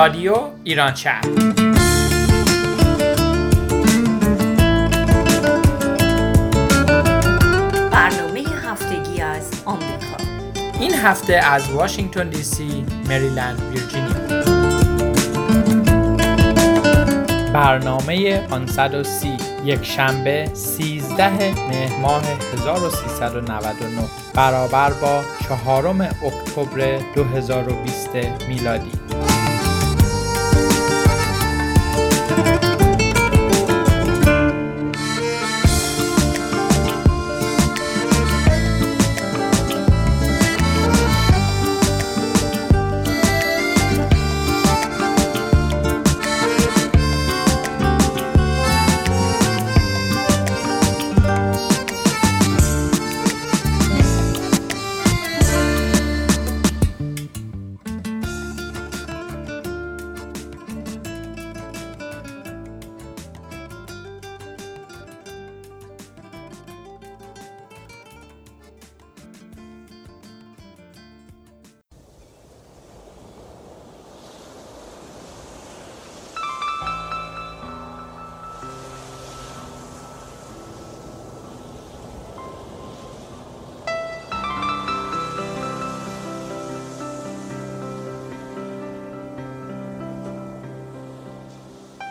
رادیو ایران شهر. برنامه هفتگی از آمریکا. این هفته از واشنگتن دی سی، مریلند، ویرجینیا. برنامه 530 یک شنبه 13 مهر ماه 1399 برابر با چهارم اکتبر 2020 میلادی.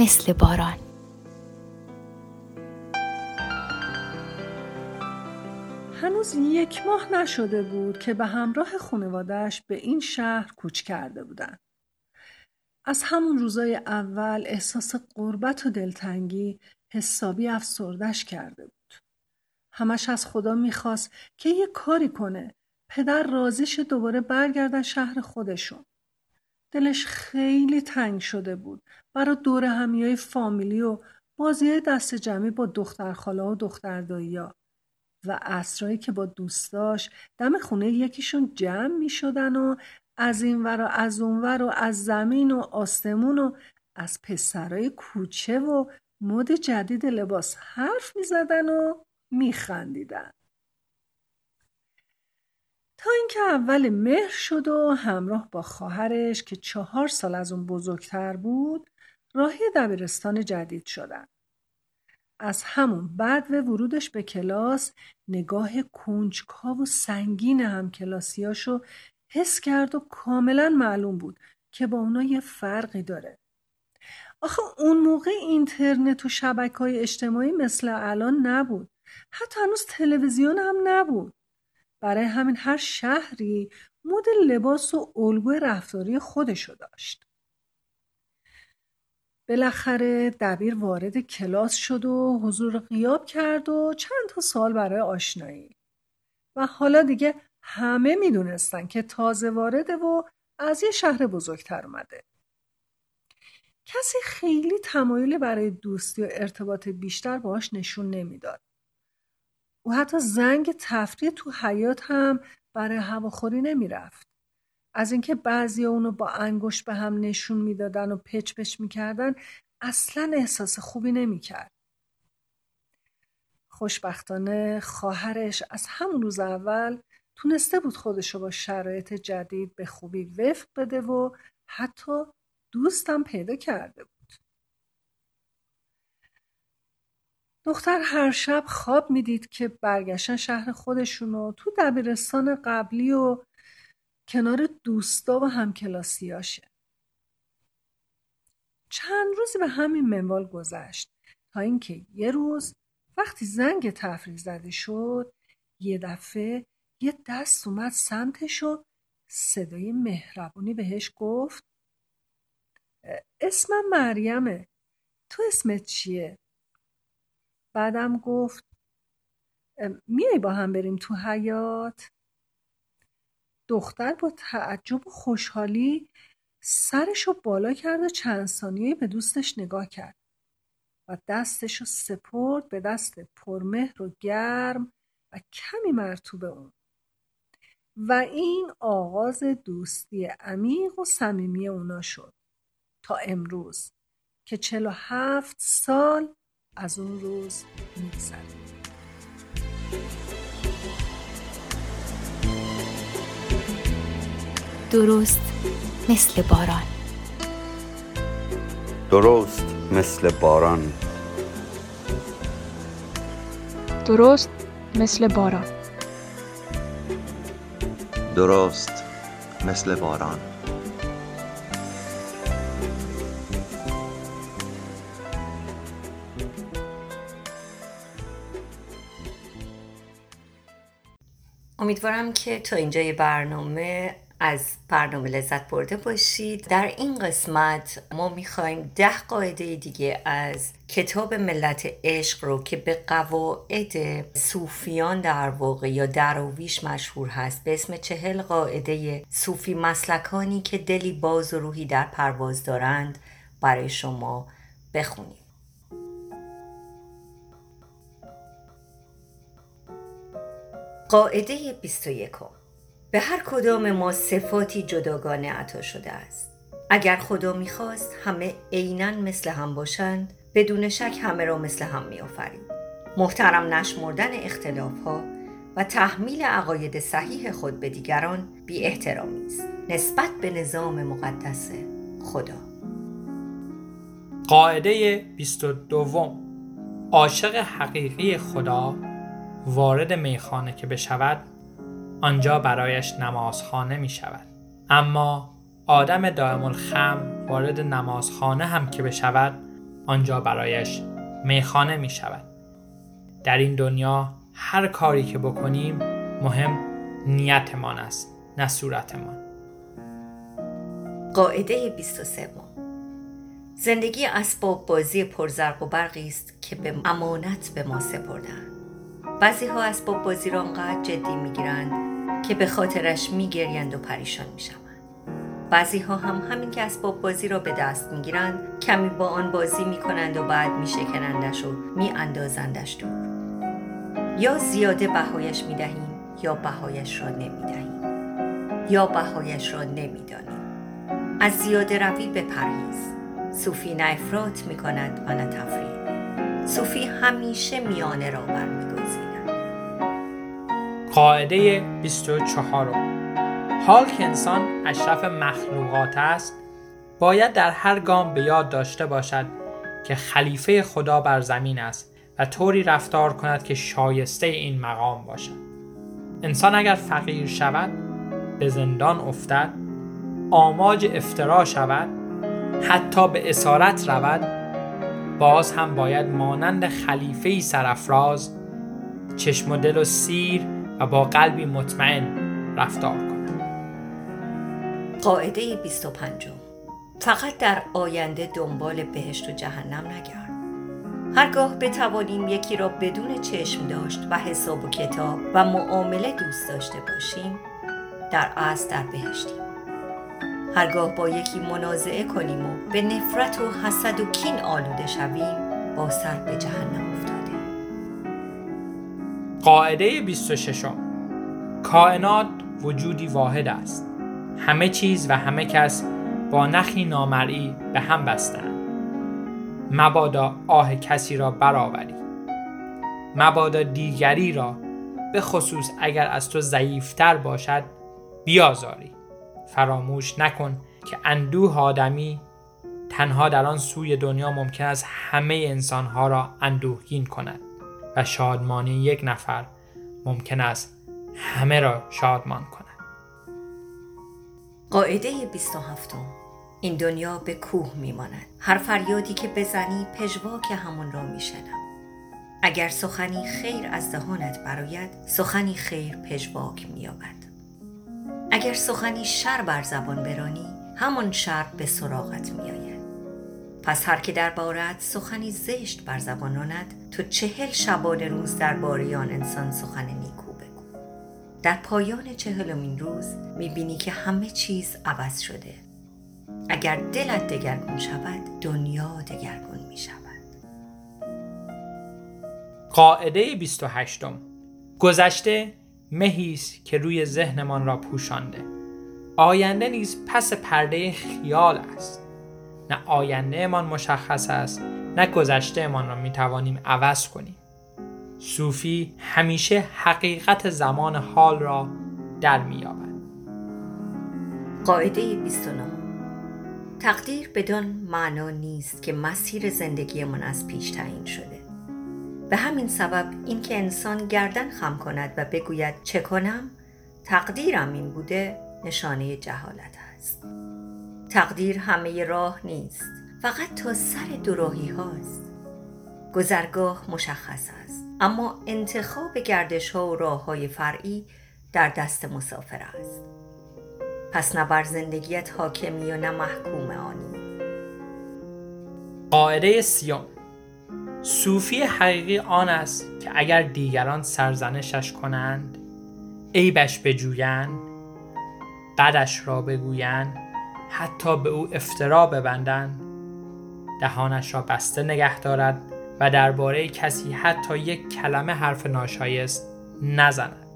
مثل باران هنوز یک ماه نشده بود که به همراه خانوادهش به این شهر کوچ کرده بودن. از همون روزای اول احساس قربت و دلتنگی حسابی افسردش کرده بود. همش از خدا می‌خواست که یه کاری کنه. پدر رازیش دوباره برگردن شهر خودشون. دلش خیلی تنگ شده بود برا دور همیای فامیلی و بازی دست جمعی با دختر خاله و دختر داییا و اسرایی که با دوستاش دم خونه یکیشون جمع می شدن و از این ور و از اون ور و از زمین و آسمون و از پسرای کوچه و مد جدید لباس حرف می زدن و می خندیدن. تا اینکه اول مهر شد و همراه با خواهرش که چهار سال از اون بزرگتر بود راهی دبیرستان جدید شدن. از همون بعد و ورودش به کلاس نگاه کنجکاو و سنگین هم کلاسیاشو حس کرد و کاملا معلوم بود که با اونا یه فرقی داره. آخه اون موقع اینترنت و شبکه های اجتماعی مثل الان نبود. حتی هنوز تلویزیون هم نبود. برای همین هر شهری مد لباس و الگوی رفتاری خودشو داشت. بالاخره دبیر وارد کلاس شد و حضور غیاب کرد و چند تا سال برای آشنایی. و حالا دیگه همه می‌دونستن که تازه وارده و از یه شهر بزرگتر اومده. کسی خیلی تمایلی برای دوستی و ارتباط بیشتر باهاش نشون نمی‌داد. او حتی زنگ تفریح تو حیات هم برای هواخوری نمی‌رفت. از اینکه بعضی اونو با انگشت به هم نشون می‌دادن و پچ پچ می‌کردن اصلا احساس خوبی نمی‌کرد. خوشبختانه خواهرش از همون روز اول تونسته بود خودشو با شرایط جدید به خوبی وفق بده و حتی دوستم پیدا کرده بود. دختر هر شب خواب می‌دید که برگشتن شهر خودشون و تو دبیرستان قبلی و کنار دوستا و همکلاسیاشه. چند روزی به همین منوال گذشت تا اینکه یه روز وقتی زنگ تفریح زده شد یه دفعه یه دست اومد سمتش و صدای مهربونی بهش گفت اسمم مریمه تو اسمت چیه؟ بعدم گفت میای با هم بریم تو حیات؟ دختر با تعجب و خوشحالی سرشو بالا کرد و چند ثانیه به دوستش نگاه کرد و دستشو سپرد به دست پرمهر و گرم و کمی مرتوب اون و این آغاز دوستی عمیق و صمیمی اونا شد تا امروز که چل و هفت سال از اون روز میگذره. درست مثل باران. درست مثل باران. درست مثل باران. درست مثل باران. امیدوارم که تا اینجای برنامه از برنامه لذت برده باشید. در این قسمت ما می‌خوایم ده قاعده دیگه از کتاب ملت عشق رو که به قواعد صوفیان در واقع یا دراویش مشهور هست به اسم چهل قاعده صوفی مسلکانی که دلی باز و روحی در پرواز دارند برای شما بخونیم. قاعده 21 به هر کدام ما صفاتی جداگانه عطا شده است. اگر خدا می‌خواست همه عینا مثل هم باشند بدون شک همه را مثل هم میآفرید. محترم نشمردن اختلاف ها و تحمیل عقاید صحیح خود به دیگران بی احترامی است. نسبت به نظام مقدس خدا. قاعده 22 عاشق حقیقی خدا وارد میخانه که بشود آنجا برایش نمازخانه می شود اما آدم دائم الخم وارد نمازخانه هم که بشود آنجا برایش میخانه می شود در این دنیا هر کاری که بکنیم مهم نیتمان است نه صورتمان. قاعده 23 زندگی اسباب بازی پرزرق و برقی است که به امانت به ما سپردن بعضی ها اسباب بازی را انقدر جدی می‌گیرند که به خاطرش میگریند و پریشان می‌شوند. بعضی ها هم همین که اسباب بازی را به دست می‌گیرند کمی با آن بازی می‌کنند و بعد میشکنندش و میاندازندش دور. یا زیاده بهایش می‌دهیم یا بهایش را نمی‌دهیم. یا بهایش را نمی‌دانیم. از زیاده روی بپرهیز. صوفی نه افراط می‌کند و نه تفرید صوفی همیشه میانه را برمیگزیند قاعده 24 حال که انسان اشرف مخلوقات است باید در هر گام به یاد داشته باشد که خلیفه خدا بر زمین است و طوری رفتار کند که شایسته این مقام باشد. انسان اگر فقیر شود به زندان افتد آماج افترا شود حتی به اسارت رود باز هم باید مانند خلیفه سرافراز چشم و دل و سیر و با قلبی مطمئن رفتار کنم قاعده 25 فقط در آینده دنبال بهشت و جهنم نگرد. هرگاه بتوانیم یکی را بدون چشم داشت و حساب و کتاب و معامله دوست داشته باشیم در اصل در بهشتیم. هرگاه با یکی منازعه کنیم و به نفرت و حسد و کین آلوده شویم با سر به جهنم افتاده قاعده 26 کائنات وجودی واحد است. همه چیز و همه کس با نخی نامرئی به هم بستند مبادا آه کسی را برآوری. مبادا دیگری را به خصوص اگر از تو ضعیفتر باشد بیازاری. فراموش نکن که اندوه آدمی تنها در آن سوی دنیا ممکن است همه انسانها را اندوهگین کند. شادمانی یک نفر ممکن است همه را شادمان کند. قاعده 27 این دنیا به کوه میماند. هر فریادی که بزنی پژواک همون را میشنم اگر سخنی خیر از دهانت براید سخنی خیر پژواک مییابد. اگر سخنی شر بر زبان برانی همون شر به سراغت میآید. پس هر که بارت سخنی زشت بر زبان راند تو چهل شبانه روز درباره آن انسان سخن نیکو بگو. در پایان چهلمین روز می‌بینی که همه چیز عوض شده. اگر دلت دگرگون شود دنیا دگرگون می شود قاعده 28 گذشته مهیست که روی ذهنمان را پوشانده. آینده نیز پس پرده خیال است. نه آینده من مشخص است نه گذشته من را می توانیم عوض کنیم. صوفی همیشه حقیقت زمان حال را در می یابد قاعده 29 تقدیر بدان معنا نیست که مسیر زندگیمان از پیش تعیین شده. به همین سبب اینکه انسان گردن خم کند و بگوید چه کنم تقدیرم این بوده نشانه جهالت است. تقدیر همه راه نیست. فقط تا سر دوراهی هاست. گذرگاه مشخص است. اما انتخاب گردش ها و راه های فرعی در دست مسافر است. پس نه بر زندگیت حاکمی و نه محکوم آنی. قاعده سیوم صوفی حقیقی آن است که اگر دیگران سرزنشش کنند عیبش بجویند بدش را بگویند حتی به او افترا ببندند. دهانش را بسته نگه دارد و درباره کسی حتی یک کلمه حرف ناشایست نزند.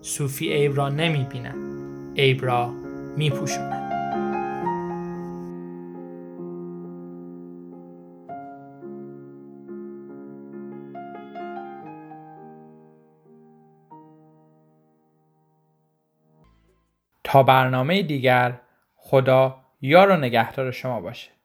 صوفی عیب را نمی بیند عیب را می پوشند. تا برنامه دیگر خدا یار و نگهدار شما باشه.